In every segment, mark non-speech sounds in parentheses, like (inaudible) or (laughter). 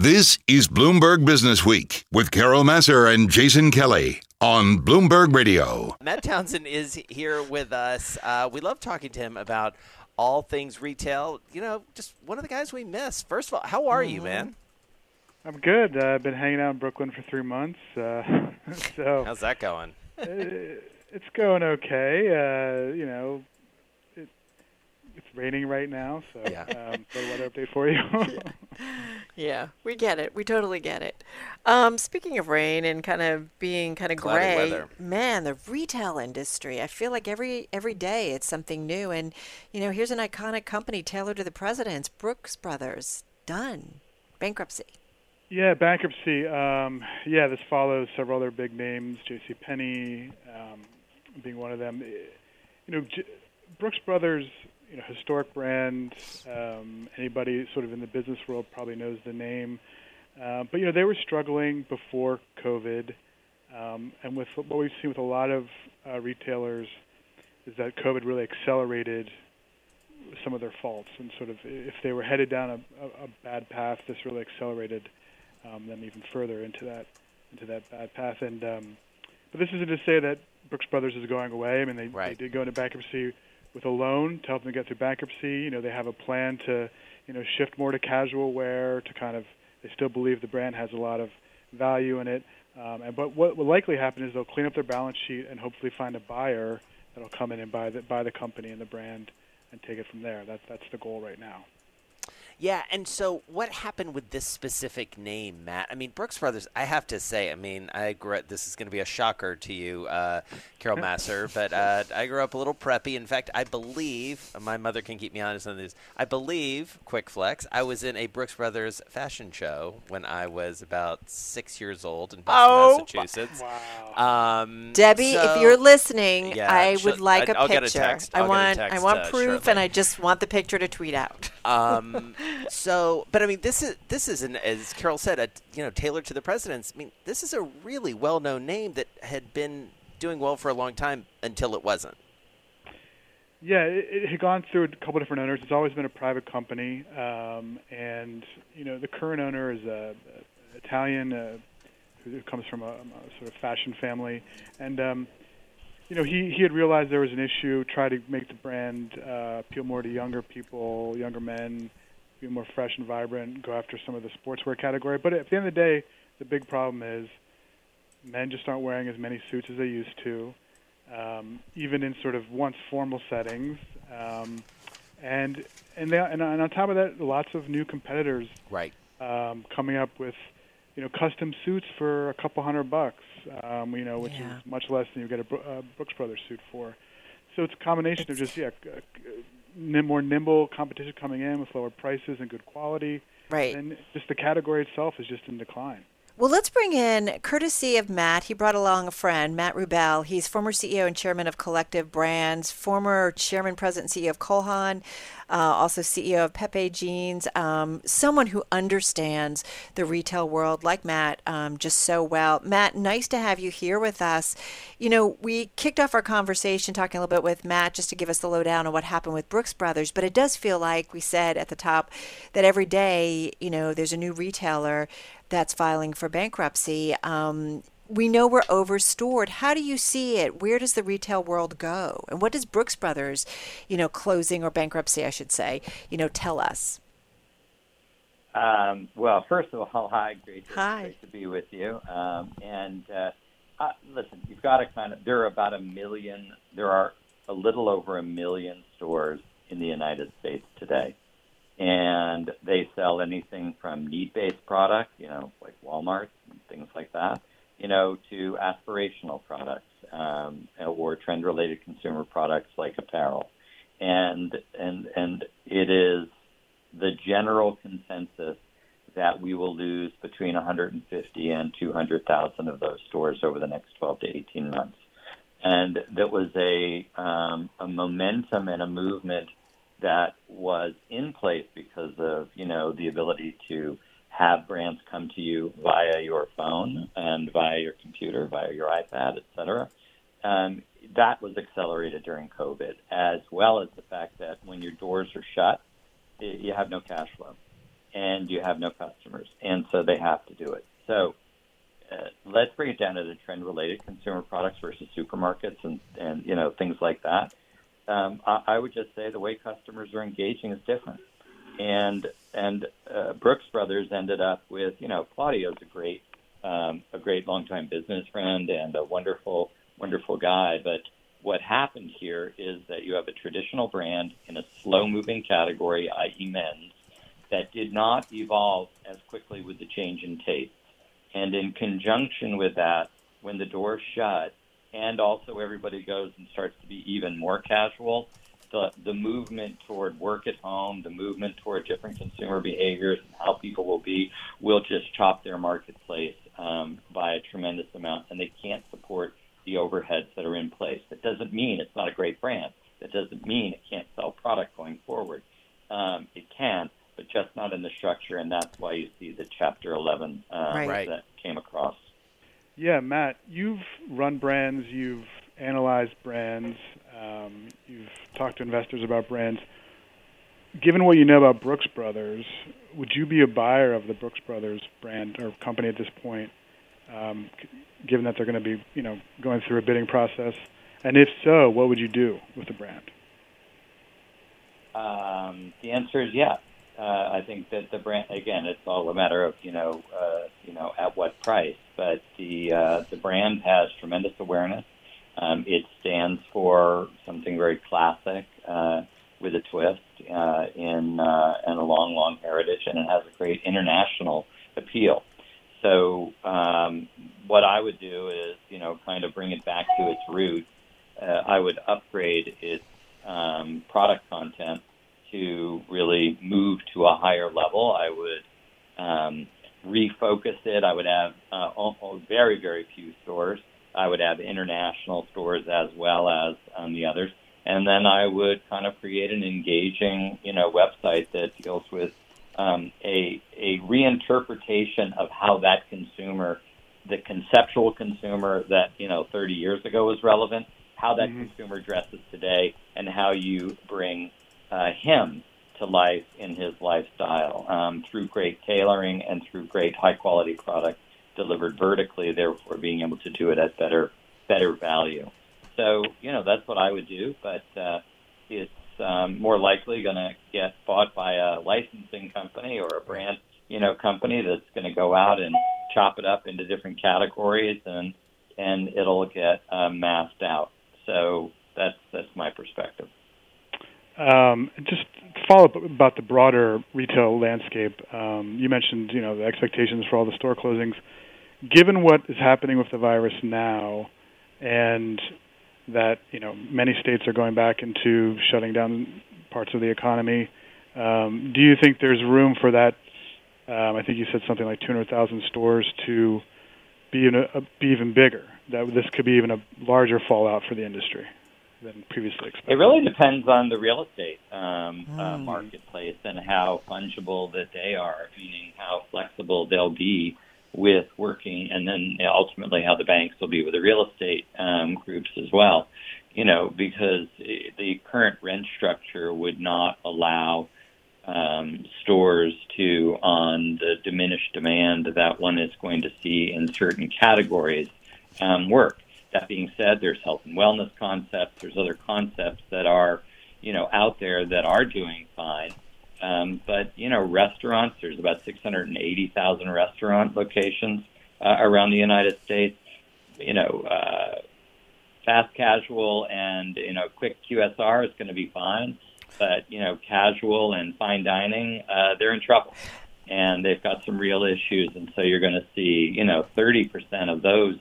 This is Bloomberg Business Week with Carol Massar and Jason Kelly on Bloomberg Radio. Matt Townsend is here with us. Uh, we love talking to him about all things retail. You know, just one of the guys we miss. First of all, how are you, man? I'm good. Uh, I've been hanging out in Brooklyn for three months, uh, (laughs) so How's that going? (laughs) uh, it's going okay. Uh, you know, it, it's raining right now, so Yeah. um, little weather update for you. (laughs) Yeah, we get it. We totally get it. Um, speaking of rain and kind of being kind of Cloudy gray, weather. man, the retail industry. I feel like every every day it's something new. And you know, here's an iconic company tailored to the presidents, Brooks Brothers, done bankruptcy. yeah, bankruptcy. Um, yeah, this follows several other big names, J.C. Penney um, being one of them. You know, J- Brooks Brothers, you know, historic brand. Um, anybody sort of in the business world probably knows the name. Uh, but you know, they were struggling before COVID, um, and with what we've seen with a lot of uh, retailers is that COVID really accelerated some of their faults, and sort of if they were headed down a, a, a bad path, this really accelerated um, them even further into that into that bad path. And um, but this isn't to say that Brooks Brothers is going away. I mean, they, Right. they did go into bankruptcy with a loan to help them get through bankruptcy. You know, they have a plan to you know shift more to casual wear to kind of they still believe the brand has a lot of value in it. Um, and but what will likely happen is they'll clean up their balance sheet and hopefully find a buyer that'll come in and buy the buy the company and the brand and take it from there. That's that's the goal right now. Yeah, and so what happened with this specific name, Matt? I mean, Brooks Brothers. I have to say, I mean, I grew up. This is going to be a shocker to you, uh, Carol (laughs) Massar, but uh, I grew up a little preppy. In fact, I believe my mother can keep me honest on this. I believe, quick flex, I was in a Brooks Brothers fashion show when I was about six years old in Boston, Oh, Massachusetts. Wow. Um, Debbie, so- if you're listening, Yeah, I would like I- a I'll get a picture. text. I I'll get a want I want uh, proof, shortly. and I just want the picture to tweet out. Um, so, but I mean, this is this is an, as Carol said, a, you know, tailored to the presidents. I mean, this is a really well-known name that had been doing well for a long time until it wasn't. Yeah, it, it had gone through a couple different owners. It's always been a private company, um, and you know the current owner is a, a Italian uh, who comes from a, a sort of fashion family, and um, you know he he had realized there was an issue. Try to make the brand uh, appeal more to younger people, younger men, be more fresh and vibrant. Go after some of the sportswear category. But at the end of the day, the big problem is men just aren't wearing as many suits as they used to um, even in sort of once formal settings. Um, and and, they, and and on top of that, lots of new competitors Right. um, coming up with you know custom suits for a couple hundred bucks. Um, you know, which Yeah. is much less than you get a, a Brooks Brothers suit for. So it's a combination of just yeah, nim- more nimble competition coming in with lower prices and good quality, Right. and just the category itself is just in decline. Well, let's bring in, courtesy of Matt, he brought along a friend, Matt Rubel. He's former CEO and chairman of Collective Brands, former chairman, president, CEO of Cole Haan, uh, also CEO of Pepe Jeans, um, someone who understands the retail world like Matt um, just so well. Matt, nice to have you here with us. You know, we kicked off our conversation talking a little bit with Matt just to give us the lowdown on what happened with Brooks Brothers, but it does feel like we said at the top that every day, you know, there's a new retailer that's filing for bankruptcy. Um, we know we're overstored. How do you see it? Where does the retail world go? And what does Brooks Brothers, you know, closing or bankruptcy, I should say, you know, tell us? Um, well, first of all, (laughs) hi, great to, Hi. great to be with you. Um, and uh, uh, listen, you've got to kind of. There are about a million. There are a little over a million stores in the United States today, and they sell anything from need-based products, you know, like Walmart and things like that, you know, to aspirational products um, or trend-related consumer products like apparel, and and and it is the general consensus that we will lose between 150 and 200,000 of those stores over the next 12 to 18 months. And that was a, um, a momentum and a movement that was in place because of, you know, the ability to have brands come to you via your phone and via your computer, via your iPad, et cetera. Um, that was accelerated during COVID, as well as the fact that when your doors are shut, you have no cash flow. and you have no customers, and so they have to do it. So uh, let's bring it down to the trend-related consumer products versus supermarkets and and you know things like that. Um, I, I would just say the way customers are engaging is different, and and uh, Brooks Brothers ended up with you know Claudio's a great um, a great longtime business friend and a wonderful wonderful guy, but what happened here is that you have a traditional brand in a slow moving category, i.e., men's, that did not evolve as quickly with the change in taste. And in conjunction with that, when the door shut and also everybody goes and starts to be even more casual, the, the movement toward work at home, the movement toward different consumer behaviors and how people will be, will just chop their marketplace um, by a tremendous amount. And they can't support the overheads that are in place. That doesn't mean it's not a great brand. That doesn't mean it can't sell product going forward. Um, it can, but just not in the structure, and that's why you see the Chapter 11 uh, right. that came across. Yeah, Matt, you've run brands, you've analyzed brands, um, you've talked to investors about brands. Given what you know about Brooks Brothers, would you be a buyer of the Brooks Brothers brand or company at this point? Um, given that they're going to be, you know, going through a bidding process? And if so, what would you do with the brand? Um, the answer is yes. Uh, I think that the brand again, it's all a matter of you know, uh, you know, at what price. But the uh, the brand has tremendous awareness. Um, it stands for something very classic uh, with a twist uh, in uh, and a long, long heritage, and it has a great international appeal. So um, what I would do is, you know, kind of bring it back to its roots. Uh, I would upgrade its um, product content to really move to a higher level. I would um, refocus it. I would have uh, very, very few stores. I would have international stores as well as um, the others. And then I would kind of create an engaging, you know, website that deals with um, a, a reinterpretation of how that consumer, the conceptual consumer that you know 30 years ago was relevant, how that mm-hmm. consumer dresses today, and how you bring uh, him to life in his lifestyle um, through great tailoring and through great high quality product delivered vertically, therefore being able to do it at better better value. So you know that's what I would do, but uh, it's um, more likely going to get bought by a licensing company or a brand, you know, company that's going to go out and chop it up into different categories and and it'll get uh, massed out. So that's that's my perspective. Um, just follow up about the broader retail landscape. Um, you mentioned, you know, the expectations for all the store closings. Given what is happening with the virus now, and that you know many states are going back into shutting down parts of the economy. Um, do you think there's room for that? Um, I think you said something like 200,000 stores to be, a, be even bigger. That this could be even a larger fallout for the industry than previously expected. It really depends on the real estate um, mm. uh, hmm. marketplace and how fungible that they are, meaning how flexible they'll be with working, and then ultimately how the banks will be with the real estate um, groups as well. You know, because the current rent structure would not allow um, stores to, on the diminished demand that one is going to see in certain categories, um, work. That being said, there's health and wellness concepts. There's other concepts that are, you know, out there that are doing fine. Um, but you know, restaurants. There's about 680,000 restaurant locations uh, around the United States. You know, uh, fast casual and you know, quick QSR is going to be fine. But you know, casual and fine dining, uh, they're in trouble, and they've got some real issues. And so you're going to see, you know, 30% of those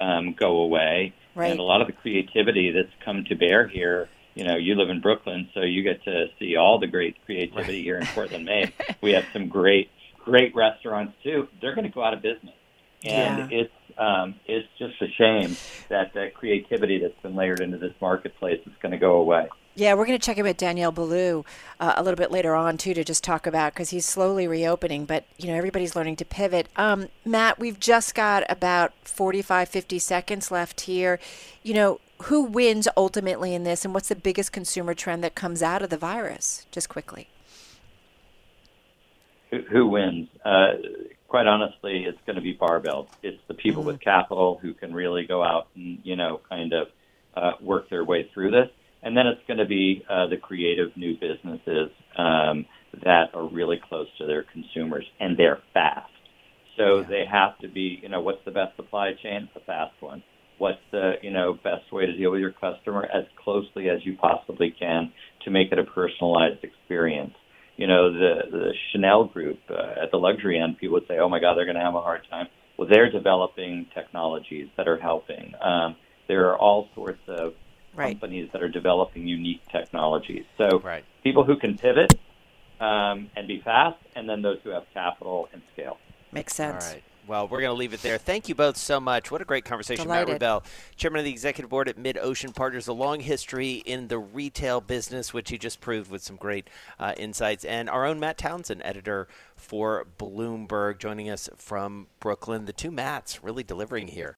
um, go away. Right. And a lot of the creativity that's come to bear here you know, you live in Brooklyn, so you get to see all the great creativity here in Portland, Maine. (laughs) we have some great, great restaurants too. They're going to go out of business, and yeah. it's um, it's just a shame that the creativity that's been layered into this marketplace is going to go away. Yeah, we're going to check in with Daniel Boulud uh, a little bit later on too to just talk about because he's slowly reopening, but you know everybody's learning to pivot. Um, Matt, we've just got about 45, 50 seconds left here. You know, who wins ultimately in this, and what's the biggest consumer trend that comes out of the virus? Just quickly. who, who wins? Uh, quite honestly, it's going to be barbelled. It's the people mm-hmm. with capital who can really go out and you know kind of uh, work their way through this, and then it's going to be uh, the creative new businesses um, that are really close to their consumers and they're fast. So yeah. they have to be, you know, what's the best supply chain? A fast one. What's the, you know, best way to deal with your customer as closely as you possibly can to make it a personalized experience you know, the the Chanel group uh, at the luxury end, people would say, "Oh my God, they're going to have a hard time." Well, they're developing technologies that are helping. Um, there are all sorts of right. companies that are developing unique technologies. So right. people who can pivot um, and be fast, and then those who have capital and scale. Makes sense. All right. Well, we're going to leave it there. Thank you both so much. What a great conversation. Delighted. Matt Rubel, chairman of the executive board at MidOcean Partners, a long history in the retail business, which he just proved with some great uh, insights. And our own Matt Townsend, editor for Bloomberg, joining us from Brooklyn. The two Matts really delivering here.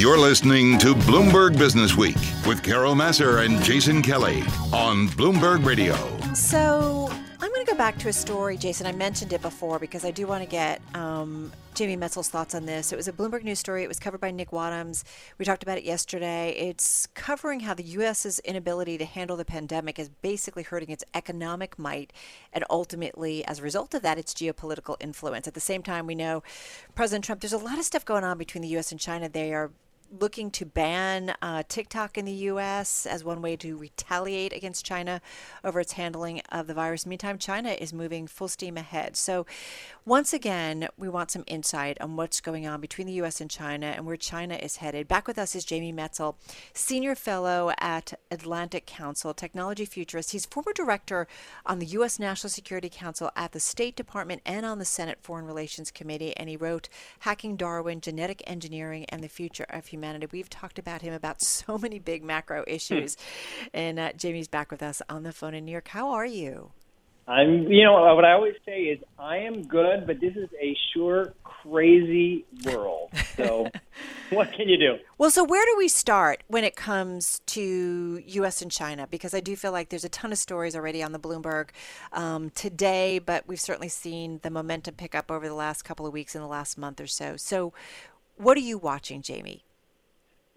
You're listening to Bloomberg Business Week with Carol Massar and Jason Kelly on Bloomberg Radio. So I'm going to go back to a story, Jason. I mentioned it before because I do want to get um, Jamie Metzl's thoughts on this. It was a Bloomberg News story. It was covered by Nick Wadhams. We talked about it yesterday. It's covering how the U.S.'s inability to handle the pandemic is basically hurting its economic might and ultimately, as a result of that, its geopolitical influence. At the same time, we know President Trump, there's a lot of stuff going on between the U.S. and China. They are looking to ban uh, TikTok in the U.S. as one way to retaliate against China over its handling of the virus. Meantime, China is moving full steam ahead. So, once again, we want some insight on what's going on between the U.S. and China and where China is headed. Back with us is Jamie Metzl, Senior Fellow at Atlantic Council, Technology Futurist. He's former director on the U.S. National Security Council at the State Department and on the Senate Foreign Relations Committee, and he wrote Hacking Darwin, Genetic Engineering, and the Future of Humanity humanity. We've talked about him about (laughs) so many big macro issues. and uh, Jamie's back with us on the phone in New York. How are you? I'm, you know, what I always say is I am good, but this is a sure crazy world. So, (laughs) what can you do? Well, so where do we start when it comes to U.S. and China? Because I do feel like there's a ton of stories already on the Bloomberg um, today, but we've certainly seen the momentum pick up over the last couple of weeks in the last month or so. So, what are you watching, Jamie?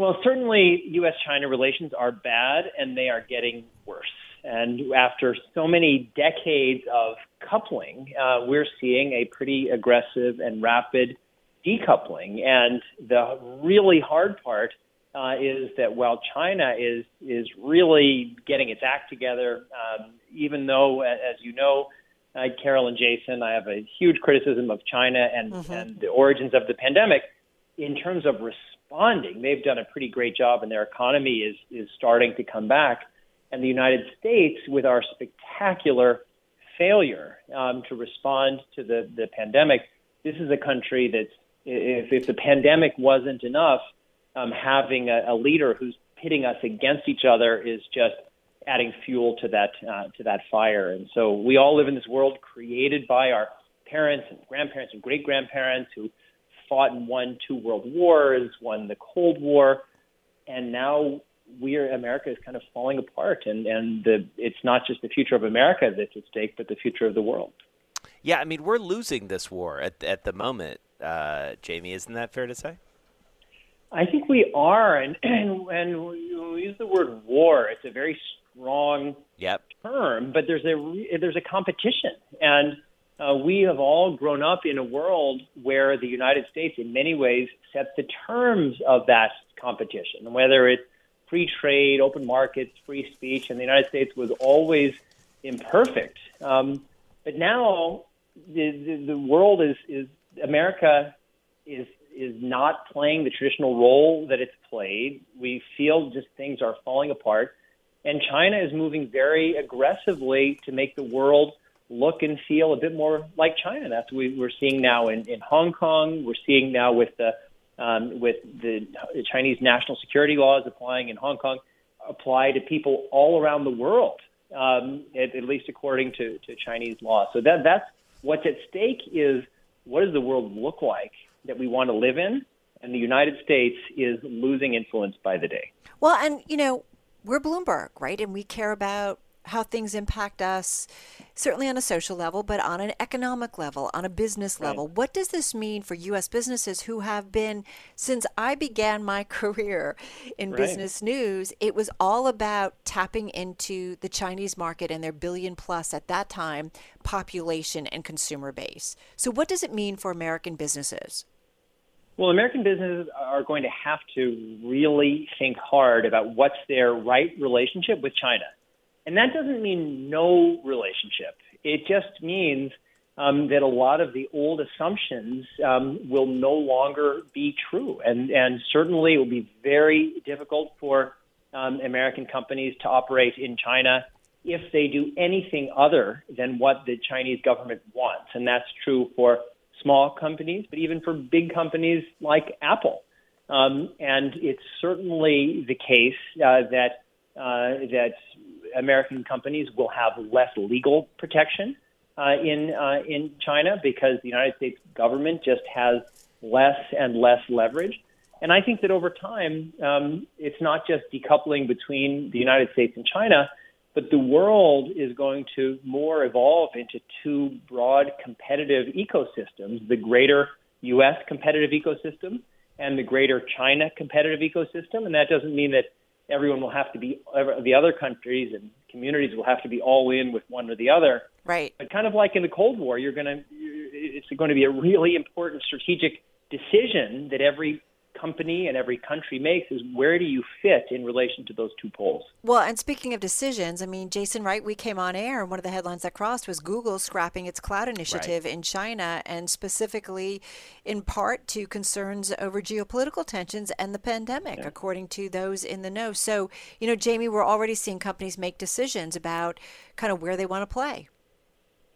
Well, certainly U.S. China relations are bad and they are getting worse. And after so many decades of coupling, uh, we're seeing a pretty aggressive and rapid decoupling. And the really hard part uh, is that while China is is really getting its act together, um, even though, as you know, uh, Carol and Jason, I have a huge criticism of China and, mm-hmm. and the origins of the pandemic. In terms of response responding. They've done a pretty great job, and their economy is is starting to come back. And the United States, with our spectacular failure um, to respond to the the pandemic, this is a country that's if, if the pandemic wasn't enough, um, having a, a leader who's pitting us against each other is just adding fuel to that uh, to that fire. And so we all live in this world created by our parents and grandparents and great grandparents who fought and won two world wars, won the Cold War, and now we're America is kind of falling apart, and and the it's not just the future of America that's at stake, but the future of the world. Yeah, I mean we're losing this war at at the moment, uh, Jamie. Isn't that fair to say? I think we are, and and and we use the word war. It's a very strong yep. term, but there's a there's a competition, and uh, we have all grown up in a world where the United States, in many ways, sets the terms of that competition, whether it's free trade, open markets, free speech, and the United States was always imperfect. Um, but now the, the, the world is, is America is is not playing the traditional role that it's played. We feel just things are falling apart, and China is moving very aggressively to make the world look and feel a bit more like China. That's what we're seeing now in, in Hong Kong. We're seeing now with the um, with the Chinese national security laws applying in Hong Kong apply to people all around the world, um, at, at least according to, to Chinese law. So that that's what's at stake is what does the world look like that we want to live in, and the United States is losing influence by the day. Well, and you know we're Bloomberg, right? And we care about how things impact us, certainly on a social level, but on an economic level, on a business level. Right. What does this mean for U.S. businesses who have been, since I began my (laughs) career in right. business news, it was all about tapping into the Chinese market and their billion plus at that time population and consumer base. So, what does it mean for American businesses? Well, American businesses are going to have to really think hard about what's their right relationship with China. And that doesn't mean no relationship. It just means um, that a lot of the old assumptions um, will no longer be true. And, and certainly it will be very difficult for um, American companies to operate in China if they do anything other than what the Chinese government wants. And that's true for small companies, but even for big companies like Apple. Um, and it's certainly the case uh, that uh, that American companies will have less legal protection uh, in uh, in China because the United States government just has less and less leverage. And I think that over time, um, it's not just decoupling between the United States and China, but the world is going to more evolve into two broad competitive ecosystems the greater U.S. competitive ecosystem and the greater China competitive ecosystem. And that doesn't mean that everyone will have to be, the other countries and communities will have to be all in with one or the other. Right. But kind of like in the Cold War, you're going to, it's going to be a really important strategic decision that every company and every country makes is where do you fit in relation to those two poles? Well, and speaking of decisions, I mean, Jason, right, we came on air and one of the headlines that crossed was Google scrapping its cloud initiative right. in China and specifically in part to concerns over geopolitical tensions and the pandemic, yeah. according to those in the know. So, you know, Jamie, we're already seeing companies make decisions about kind of where they want to play.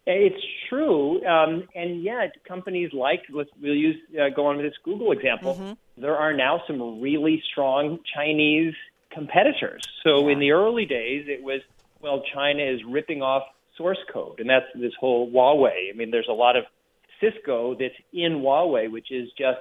It's true, um, and yet companies like let's we'll use uh, go on with this Google example. Mm-hmm. There are now some really strong Chinese competitors. So yeah. in the early days, it was well, China is ripping off source code, and that's this whole Huawei. I mean, there's a lot of Cisco that's in Huawei, which is just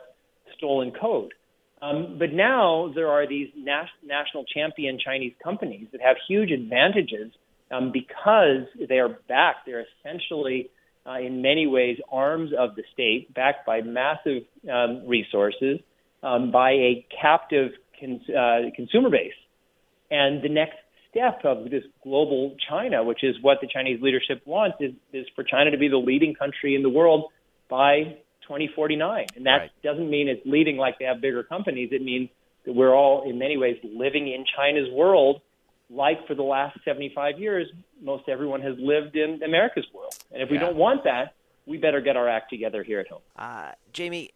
stolen code. Um, but now there are these nas- national champion Chinese companies that have huge advantages um, because they are backed. They're essentially, uh, in many ways, arms of the state, backed by massive um, resources, um, by a captive cons- uh, consumer base. And the next step of this global China, which is what the Chinese leadership wants, is, is for China to be the leading country in the world by 2049. And that right. doesn't mean it's leading like they have bigger companies. It means that we're all, in many ways, living in China's world like for the last 75 years, most everyone has lived in America's world. And if we don't want that, we better get our act together here at home. Uh, Jamie,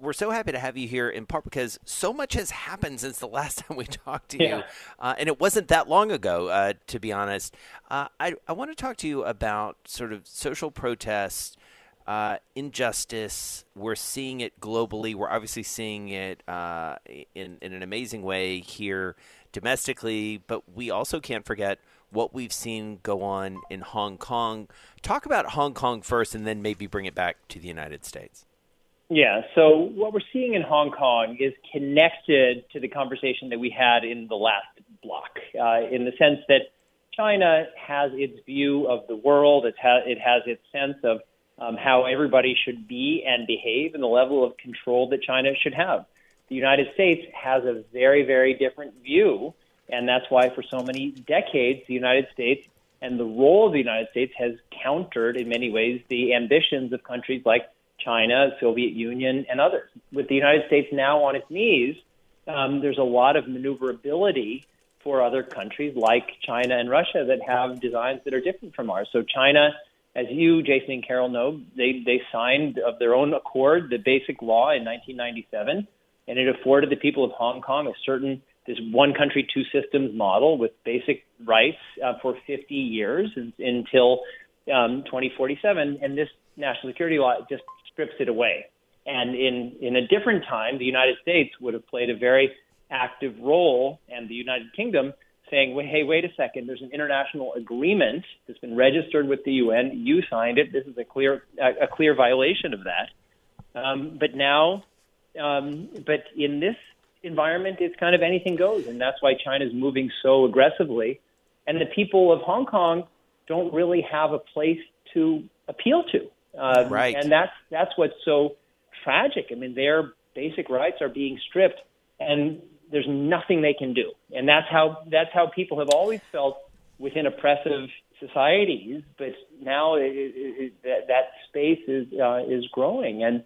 we're so happy to have you here in part because so much has happened since the last (laughs) time we talked to yeah. you. Uh, and it wasn't that long ago, uh, to be honest. Uh, I, I want to talk to you about sort of social protests. Uh, injustice, we're seeing it globally. We're obviously seeing it uh, in, in an amazing way here domestically, but we also can't forget what we've seen go on in Hong Kong. Talk about Hong Kong first and then maybe bring it back to the United States. Yeah, so what we're seeing in Hong Kong is connected to the conversation that we had in the last block, uh, in the sense that China has its view of the world, it, ha- it has its sense of um, how everybody should be and behave, and the level of control that China should have the United States has a very, very different view. And that's why, for so many decades, the United States and the role of the United States has countered, in many ways, the ambitions of countries like China, Soviet Union, and others. With the United States now on its knees, um, there's a lot of maneuverability for other countries like China and Russia that have designs that are different from ours. So China, as you, Jason and Carol know, they, they signed of their own accord the Basic Law in 1997 and it afforded the people of Hong Kong a certain this one country two systems model with basic rights uh, for 50 years until um, 2047 and this national security law just strips it away. And in in a different time the United States would have played a very active role and the United Kingdom saying hey wait a second. There's an international agreement that's been registered with the UN you signed it. This is a clear a, a clear violation of that. Um, but now um, but in this environment, it's kind of anything goes, and that's why China is moving so aggressively and the people of Hong Kong don't really have a place to appeal to. Uh, right. And that's that's what's so tragic. I mean, their basic rights are being stripped, and there's nothing they can do. And that's how that's how people have always felt within oppressive societies. But now it, it, it, that that space is uh, is growing, and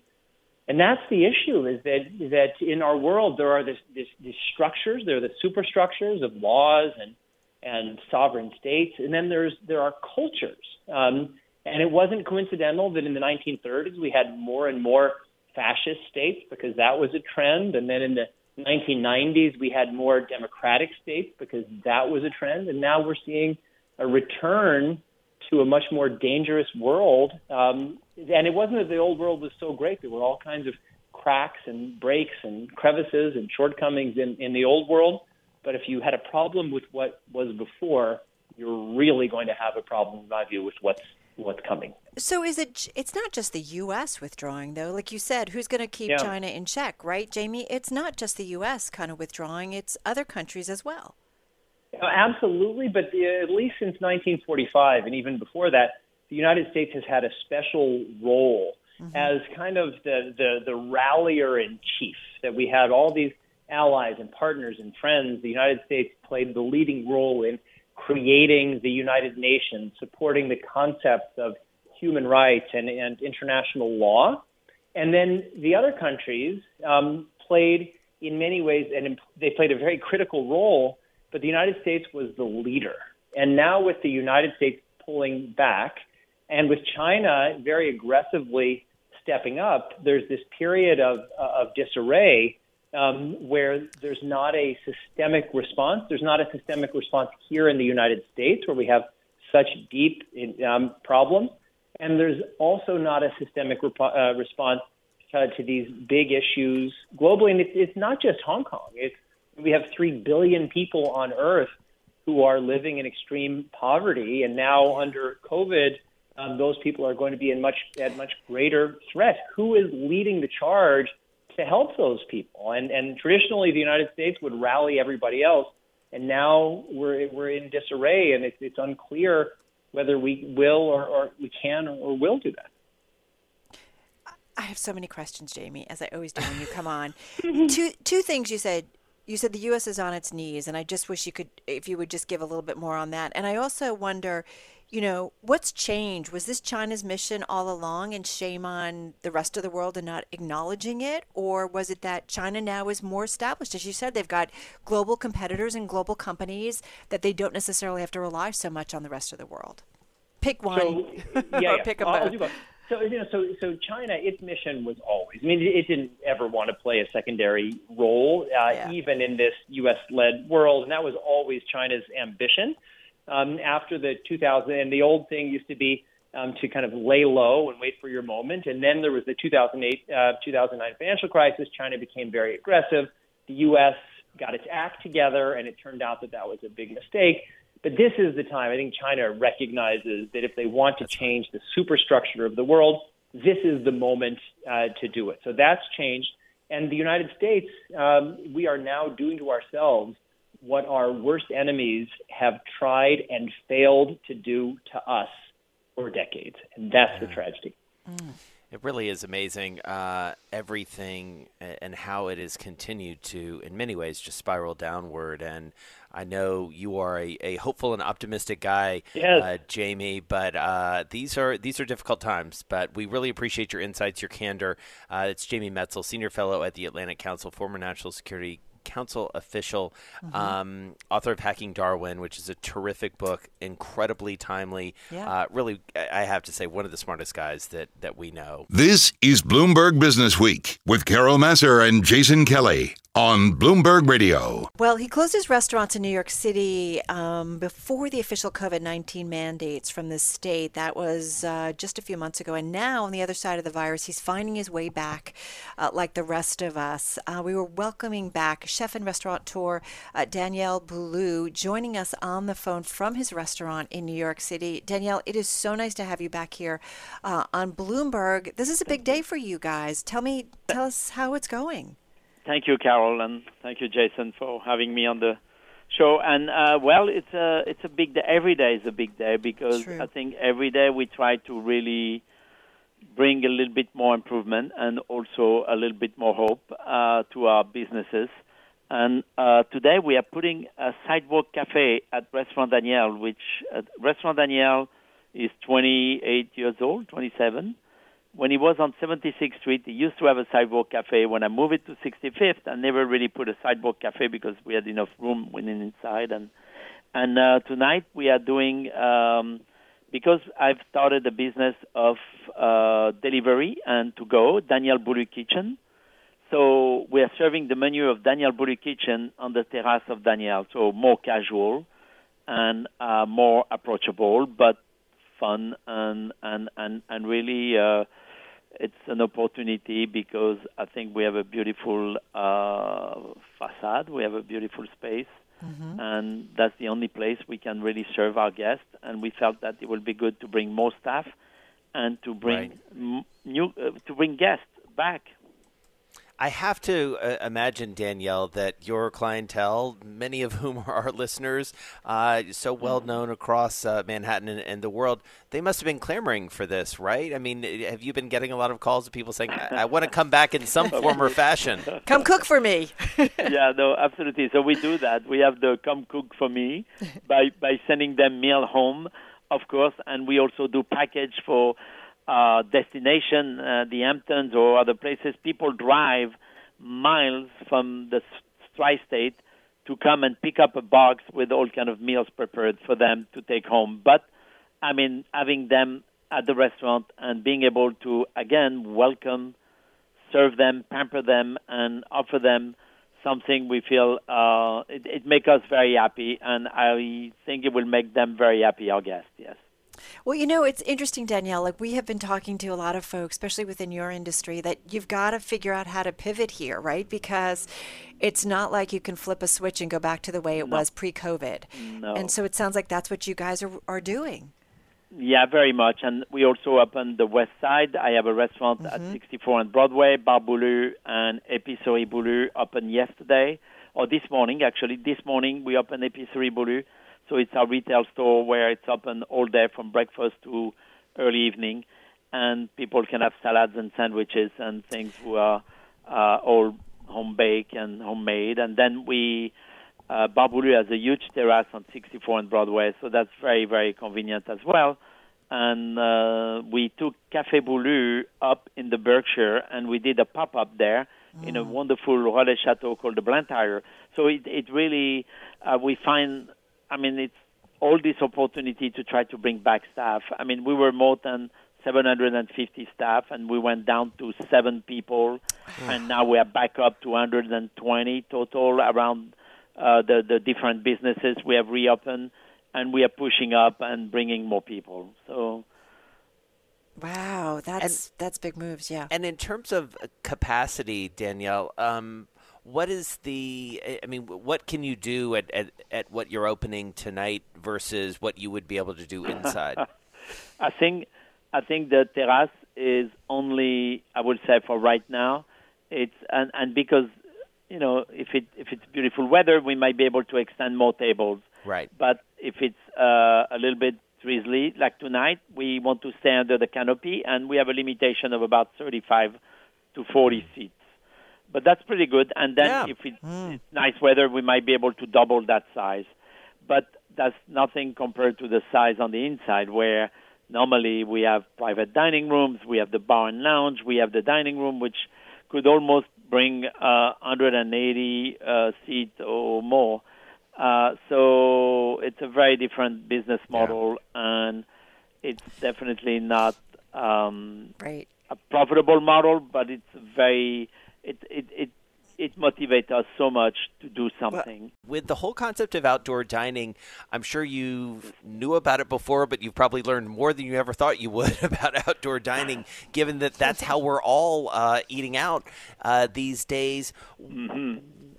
and that's the issue is that that in our world there are this, this, these structures, there are the superstructures of laws and and sovereign states, and then there's there are cultures. Um, and it wasn't coincidental that in the 1930s we had more and more fascist states because that was a trend, and then in the 1990s we had more democratic states because that was a trend, and now we're seeing a return to a much more dangerous world. Um, and it wasn't that the old world was so great; there were all kinds of cracks and breaks and crevices and shortcomings in, in the old world. But if you had a problem with what was before, you're really going to have a problem, in my view, with what's what's coming. So is it? It's not just the U.S. withdrawing, though. Like you said, who's going to keep yeah. China in check, right, Jamie? It's not just the U.S. kind of withdrawing; it's other countries as well. Absolutely, but uh, at least since 1945, and even before that, the United States has had a special role mm-hmm. as kind of the, the the rallier in chief. That we had all these allies and partners and friends. The United States played the leading role in creating the United Nations, supporting the concepts of human rights and, and international law. And then the other countries um, played, in many ways, and they played a very critical role, but the United States was the leader. And now, with the United States pulling back, and with China very aggressively stepping up, there's this period of, of disarray um, where there's not a systemic response. There's not a systemic response here in the United States where we have such deep um, problems. And there's also not a systemic rep- uh, response uh, to these big issues globally. And it's, it's not just Hong Kong. It's, we have 3 billion people on Earth who are living in extreme poverty. And now under COVID, um, those people are going to be in much at much greater threat. Who is leading the charge to help those people. And and traditionally, the United States would rally everybody else, and now we're we're in disarray, and it's it's unclear whether we will or, or we can or, will do that. I have so many questions, Jamie, as I always do when you come on. (laughs) two two things you said. You said the U.S. is on its knees, and I just wish you could, if you would just give a little bit more on that. And I also wonder, you know, what's changed? Was this China's mission all along and shame on the rest of the world and not acknowledging it? Or was it that China now is more established? As you said, they've got global competitors and global companies that they don't necessarily have to rely so much on the rest of the world. Pick one so, (laughs) yeah, or yeah. pick a both. So you know, so so China, its mission was always. I mean, it didn't ever want to play a secondary role, uh, yeah. even in this U.S.-led world, and that was always China's ambition um, after the 2000. And the old thing used to be um, to kind of lay low and wait for your moment. And then there was the 2008, uh, 2009 financial crisis. China became very aggressive. The U.S. got its act together, and it turned out that that was a big mistake. But this is the time. I think China recognizes that if they want to change the superstructure of the world, this is the moment uh, to do it. So that's changed. And the United States, um, we are now doing to ourselves what our worst enemies have tried and failed to do to us for decades. And that's the tragedy. Mm. It really is amazing uh, everything and how it has continued to, in many ways, just spiral downward. And I know you are a, a hopeful and optimistic guy, yes. uh, Jamie. But uh, these are these are difficult times. But we really appreciate your insights, your candor. Uh, it's Jamie Metzl, senior fellow at the Atlantic Council, former national security Council official, mm-hmm. um, author of Hacking Darwin, which is a terrific book, incredibly timely. Yeah. Uh, really, I have to say, one of the smartest guys that, that we know. This is Bloomberg Business Week with Carol Massar and Jason Kelly on Bloomberg Radio. Well, he closed his restaurants in New York City um, before the official COVID 19 mandates from the state. That was uh, just a few months ago. And now, on the other side of the virus, he's finding his way back uh, like the rest of us. Uh, we were welcoming back chef and restaurateur uh, Daniel Boulud, joining us on the phone from his restaurant in New York City. Daniel, it is so nice to have you back here uh, on Bloomberg. This is a big day for you guys. Tell me, tell us how it's going. Thank you, Carol, and thank you, Jason, for having me on the show. and uh, well, it's a it's a big day. Every day is a big day because True. I think every day we try to really bring a little bit more improvement and also a little bit more hope uh, to our businesses. And uh, today we are putting a sidewalk cafe at Restaurant Daniel, which uh, Restaurant Daniel is 28 years old, 27. When he was on 76th Street, he used to have a sidewalk cafe. When I moved it to 65th, I never really put a sidewalk cafe because we had enough room within inside. And and uh, tonight we are doing um, because I've started a business of uh, delivery and to go, Daniel Boulud Kitchen. So we are serving the menu of Daniel Boulud Kitchen on the terrace of Daniel, so more casual and uh, more approachable, but fun and and and and really uh, it's an opportunity because I think we have a beautiful uh, facade, we have a beautiful space, and that's the only place we can really serve our guests. And we felt that it would be good to bring more staff and to bring Right. m- new uh, to bring guests back. I have to uh, imagine, Daniel, that your clientele, many of whom (laughs) are our listeners, uh, so well known across uh, Manhattan and, and the world, they must have been clamoring for this, right? I mean, have you been getting a lot of calls of people saying, I, I want to come back in some (laughs) form or fashion? (laughs) Come cook for me. yeah, no, absolutely. So we do that. We have the come cook for me by by sending them meal home, of course, and we also do package for uh, destination, uh, the Hamptons or other places. People drive miles from the tri-state to come and pick up a box with all kind of meals prepared for them to take home. But I mean, having them at the restaurant and being able to again welcome serve them, pamper them, and offer them something we feel uh, it, it make us very happy, and I think it will make them very happy. Our guests, yes. Well, you know, it's interesting, Daniel. Like, we have been talking to a lot of folks, especially within your industry, that you've got to figure out how to pivot here, right? Because it's not like you can flip a switch and go back to the way it was pre COVID. No. And so it sounds like that's what you guys are, are doing. Yeah, very much. And we also opened the West Side. I have a restaurant at mm-hmm. 64 on Broadway, Bar Boulud and Épicerie Boulud opened yesterday, or this morning, actually. This morning we opened Épicerie Boulud. So it's our retail store where it's open all day from breakfast to early evening. And people can have salads and sandwiches and things who are uh, all home baked and homemade. And then we uh, has a huge terrace on 64 on Broadway, so that's very, very convenient as well. And uh, we took Café Boulud up in the Berkshire, and we did a pop-up there in a wonderful Relais Chateau called the Blantyre. So it, it really, uh, we find, I mean, it's all this opportunity to try to bring back staff. I mean, we were more than 750 staff, and we went down to seven people, and now we are back up to 120 total around uh, the the different businesses we have reopened, and we are pushing up and bringing more people. So Wow, that's that's big moves, yeah. And in terms of uh, capacity, Daniel, um, what is the? I mean, what can you do at, at, at what you're opening tonight versus what you would be able to do inside? (laughs) I think I think the terrace is only I would say for right now. It's and and because you know if it if it's beautiful weather, we might be able to extend more tables. right. But if it's uh, a little bit drizzly, like tonight, we want to stay under the canopy, and we have a limitation of about 35 to 40 seats. But that's pretty good. And then Yeah. if it's, it's nice weather, we might be able to double that size. But that's nothing compared to the size on the inside, where normally we have private dining rooms, we have the bar and lounge, we have the dining room, which could almost bring uh, 180 uh, seats or more. Uh, so it's a very different business model, and it's definitely not um, Right. a profitable model, but it's very it it it it motivates us so much to do something. With the whole concept of outdoor dining, I'm sure you knew about it before, but you've probably learned more than you ever thought you would (laughs) about outdoor dining, given that that's how we're all uh, eating out uh, these days.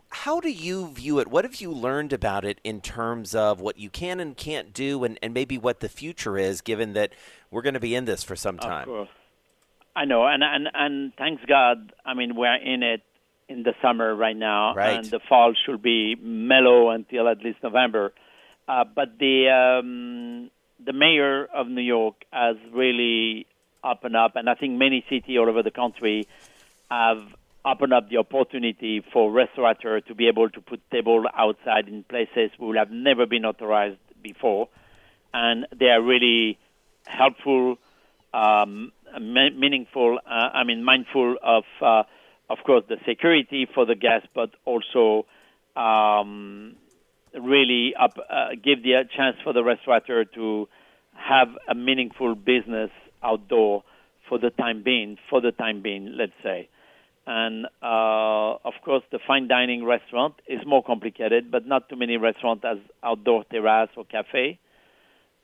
How do you view it? What have you learned about it in terms of what you can and can't do, and, and maybe what the future is, given that we're going to be in this for some Of time? course. I know, and and and thanks God. I mean, we're in it in the summer right now, Right. and the fall should be mellow until at least November. Uh, but the um, the mayor of New York has really opened up, and I think many cities all over the country have opened up the opportunity for restaurateurs to be able to put tables outside in places who have never been authorized before, and they are really helpful, um, meaningful. Uh, I mean, mindful of, uh, of course, the security for the guests, but also um, really up, uh, give the chance for the restaurateur to have a meaningful business outdoor for the time being. For the time being, let's say. And uh, of course, the fine dining restaurant is more complicated, but not too many restaurants as outdoor terrace or cafe.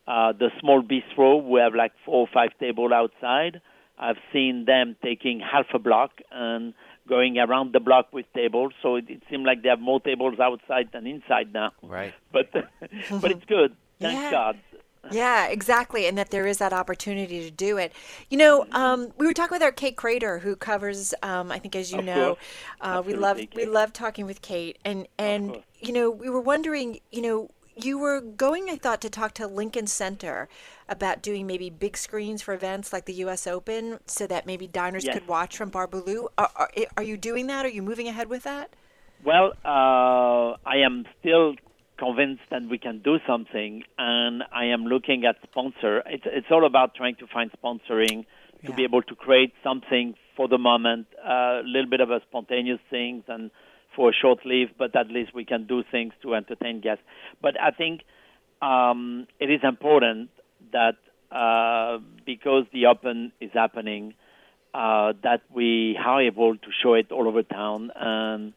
Uh, the small bistro, we have like four or five tables outside. I've seen them taking half a block and going around the block with tables. So it, it seems like they have more tables outside than inside now. Right. (laughs) But (laughs) but it's good. (laughs) Thank Yeah. God. Yeah, exactly, and that there is that opportunity to do it. You know, um, we were talking with our Kate Krader, who covers, um, I think, as you Of know, uh, we love Absolutely, we love talking with Kate, and and you know, we were wondering, you know, you were going, I thought, to talk to Lincoln Center about doing maybe big screens for events like the U.S. Open, so that maybe diners Yes. could watch from Bar Boulud. Are, are, are you doing that? Are you moving ahead with that? Well, uh, I am still convinced that we can do something, and I am looking at sponsor. It's it's all about trying to find sponsoring to be able to create something for the moment, a little bit of a spontaneous things and for a short live, but at least we can do things to entertain guests. But I think um, it is important that uh, because the Open is happening, uh, that we are able to show it all over town, and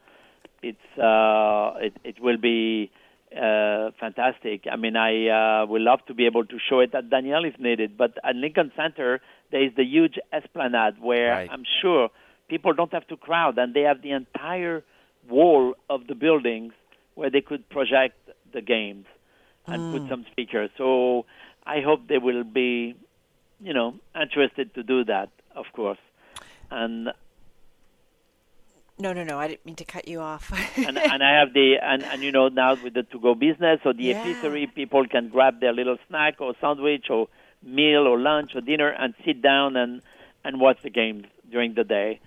it's uh, it, it will be uh, fantastic. I mean, I uh, would love to be able to show it at Daniel if needed, but at Lincoln Center there is the huge esplanade where Right. I'm sure people don't have to crowd, and they have the entire wall of the buildings where they could project the games and put mm. some speakers. So I hope they will be, you know, interested to do that, of course. And No, no, no. I didn't mean to cut you off. and, (laughs) and I have the and, and you know now with the to go business or the Yeah. epicery, people can grab their little snack or sandwich or meal or lunch or dinner and sit down and and watch the games during the day.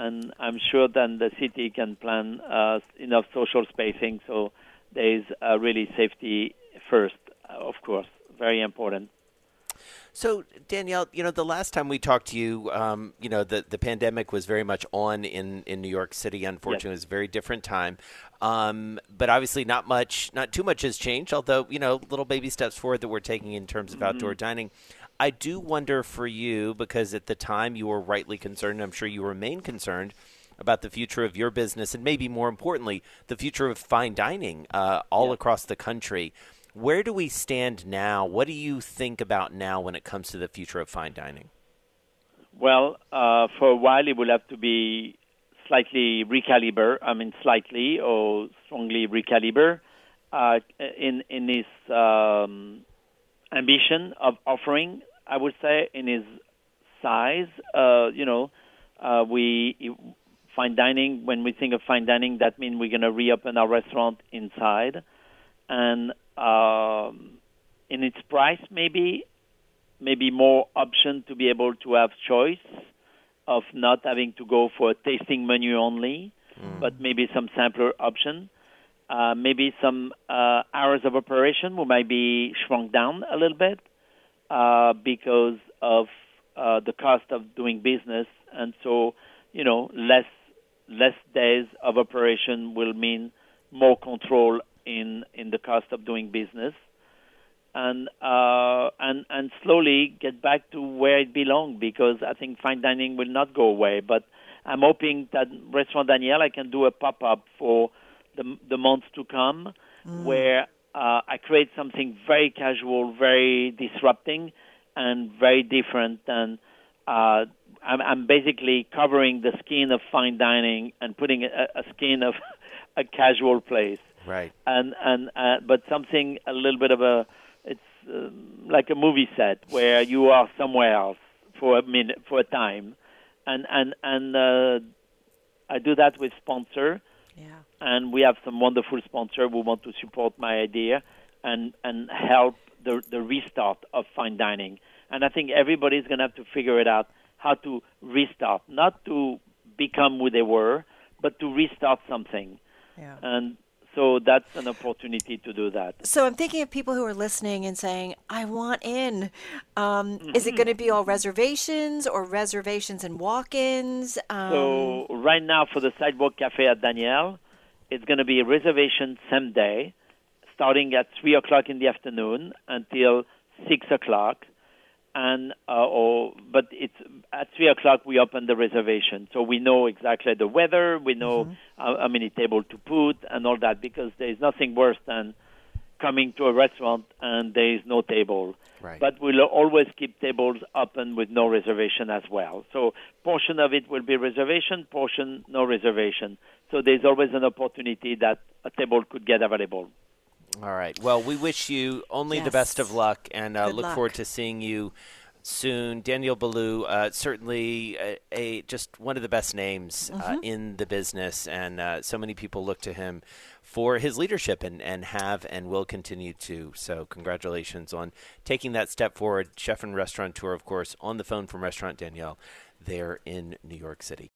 And I'm sure then the city can plan uh, enough social spacing so there is uh, really safety first, uh, of course, very important. So Daniel, you know, the last time we talked to you, um, you know, the the pandemic was very much on in in New York City. Unfortunately, it was a very different time. Um, but obviously, not much, not too much has changed. Although, you know, little baby steps forward that we're taking in terms of outdoor dining. I do wonder for you because at the time you were rightly concerned. I'm sure you remain concerned about the future of your business and maybe more importantly, the future of fine dining uh, all across the country. Where do we stand now? What do you think about now when it comes to the future of fine dining? Well, uh, for a while it will have to be slightly recaliber. I mean, slightly or strongly recaliber uh, in in his um, ambition of offering. I would say in his size. Uh, you know, uh, we fine dining. When we think of fine dining, that means we're going to reopen our restaurant inside, and um, in its price, maybe maybe more option to be able to have choice of not having to go for a tasting menu only, but maybe some sampler option. Uh, maybe some uh, hours of operation will might be shrunk down a little bit uh, because of uh, the cost of doing business, and so you know less less days of operation will mean more control in in the cost of doing business. And uh, and and slowly get back to where it belongs because I think fine dining will not go away. But I'm hoping that Restaurant Daniel I can do a pop up for the the months to come, where uh, I create something very casual, very disrupting, and very different And Uh, I'm, I'm basically covering the skin of fine dining and putting a, a skin of (laughs) a casual place. Right. and and uh, but something a little bit of a it's um, like a movie set where you are somewhere else for a minute for a time. And and and uh, I do that with sponsor, Yeah. and we have some wonderful sponsor who want to support my idea and and help the the restart of fine dining. And I think everybody's going to have to figure it out how to restart, not to become who they were, but to restart something. Yeah. And so that's an opportunity to do that. So I'm thinking of people who are listening and saying, "I want in." Um, Is it going to be all reservations or reservations and walk-ins? Um, So right now for the Sidewalk Cafe at Daniel, it's going to be a reservation same day, starting at three o'clock in the afternoon until six o'clock, and uh, or but it's at three o'clock we open the reservation, so we know exactly the weather, we know how, how many table to put and all that because there is nothing worse than coming to a restaurant and there is no table. Right. But we'll always keep tables open with no reservation as well. So portion of it will be reservation, portion no reservation. So there's always an opportunity that a table could get available. All right. Well, we wish you only the best of luck and uh, look luck. forward to seeing you soon. Daniel Boulud, uh, certainly a, a just one of the best names uh, Mm-hmm. in the business, and uh, so many people look to him for his leadership and, and have and will continue to. So, congratulations on taking that step forward. Chef and restaurateur, of course, on the phone from Restaurant Daniel there in New York City.